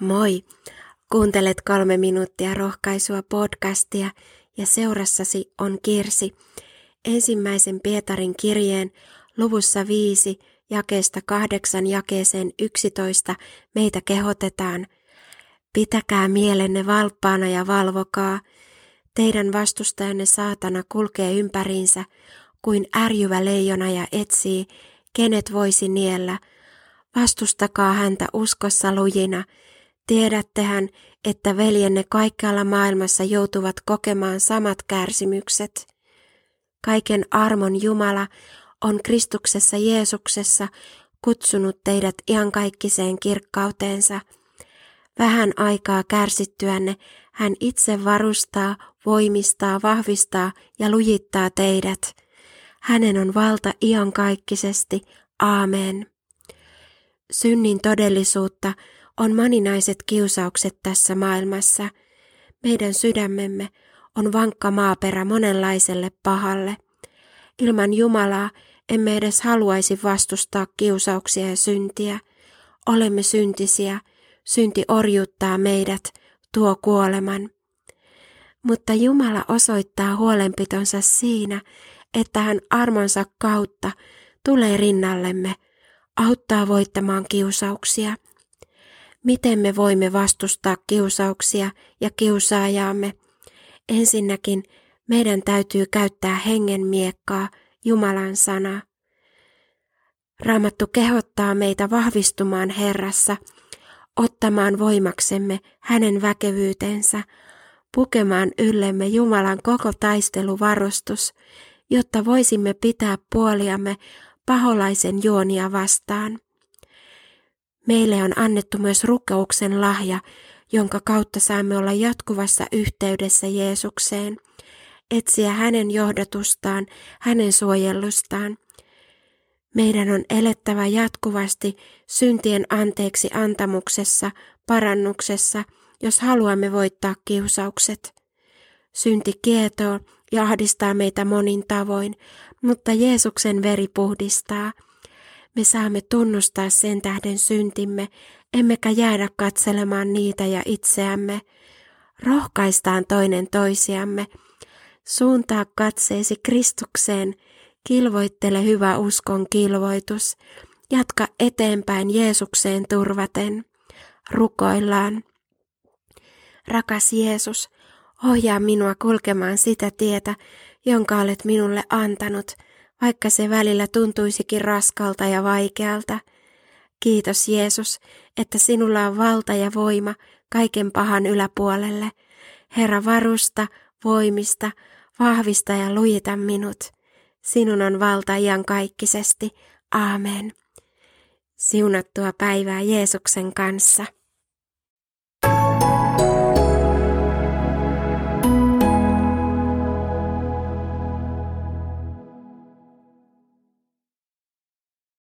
Moi! Kuuntelet kolme minuuttia rohkaisua podcastia ja seurassasi on Kirsi. Ensimmäisen Pietarin kirjeen luvussa viisi jakeesta kahdeksan jakeeseen yksitoista meitä kehotetaan. Pitäkää mielenne valppaana ja valvokaa. Teidän vastustajanne saatana kulkee ympäriinsä kuin ärjyvä leijona ja etsii, kenet voisi niellä. Vastustakaa häntä uskossa lujina. Tiedättehän, että veljenne kaikkialla maailmassa joutuvat kokemaan samat kärsimykset. Kaiken armon Jumala on Kristuksessa Jeesuksessa kutsunut teidät iankaikkiseen kirkkauteensa. Vähän aikaa kärsittyänne hän itse varustaa, voimistaa, vahvistaa ja lujittaa teidät. Hänen on valta iankaikkisesti. Aamen. Synnin todellisuutta on moninaiset kiusaukset tässä maailmassa. Meidän sydämemme on vankka maaperä monenlaiselle pahalle. Ilman Jumalaa emme edes haluaisi vastustaa kiusauksia ja syntiä. Olemme syntisiä, synti orjuttaa meidät, tuo kuoleman. Mutta Jumala osoittaa huolenpitonsa siinä, että hän armonsa kautta tulee rinnallemme, auttaa voittamaan kiusauksia. Miten me voimme vastustaa kiusauksia ja kiusaajaamme? Ensinnäkin meidän täytyy käyttää hengen miekkaa, Jumalan sanaa. Raamattu kehottaa meitä vahvistumaan Herrassa, ottamaan voimaksemme hänen väkevyytensä, pukemaan yllemme Jumalan koko taisteluvarustus, jotta voisimme pitää puoliamme paholaisen juonia vastaan. Meille on annettu myös rukouksen lahja, jonka kautta saamme olla jatkuvassa yhteydessä Jeesukseen, etsiä hänen johdatustaan, hänen suojelustaan. Meidän on elettävä jatkuvasti syntien anteeksi antamuksessa, parannuksessa, jos haluamme voittaa kiusaukset. Synti kietoo ja ahdistaa meitä monin tavoin, mutta Jeesuksen veri puhdistaa. Me saamme tunnustaa sen tähden syntimme, emmekä jäädä katselemaan niitä ja itseämme. Rohkaistaan toinen toisiamme. Suuntaa katseesi Kristukseen, kilvoittele hyvä uskon kilvoitus. Jatka eteenpäin Jeesukseen turvaten. Rukoillaan. Rakas Jeesus, ohjaa minua kulkemaan sitä tietä, jonka olet minulle antanut, vaikka se välillä tuntuisikin raskalta ja vaikealta. Kiitos Jeesus, että sinulla on valta ja voima kaiken pahan yläpuolelle. Herra varusta, voimista, vahvista ja lujita minut. Sinun on valta kaikkisesti. Aamen. Siunattua päivää Jeesuksen kanssa.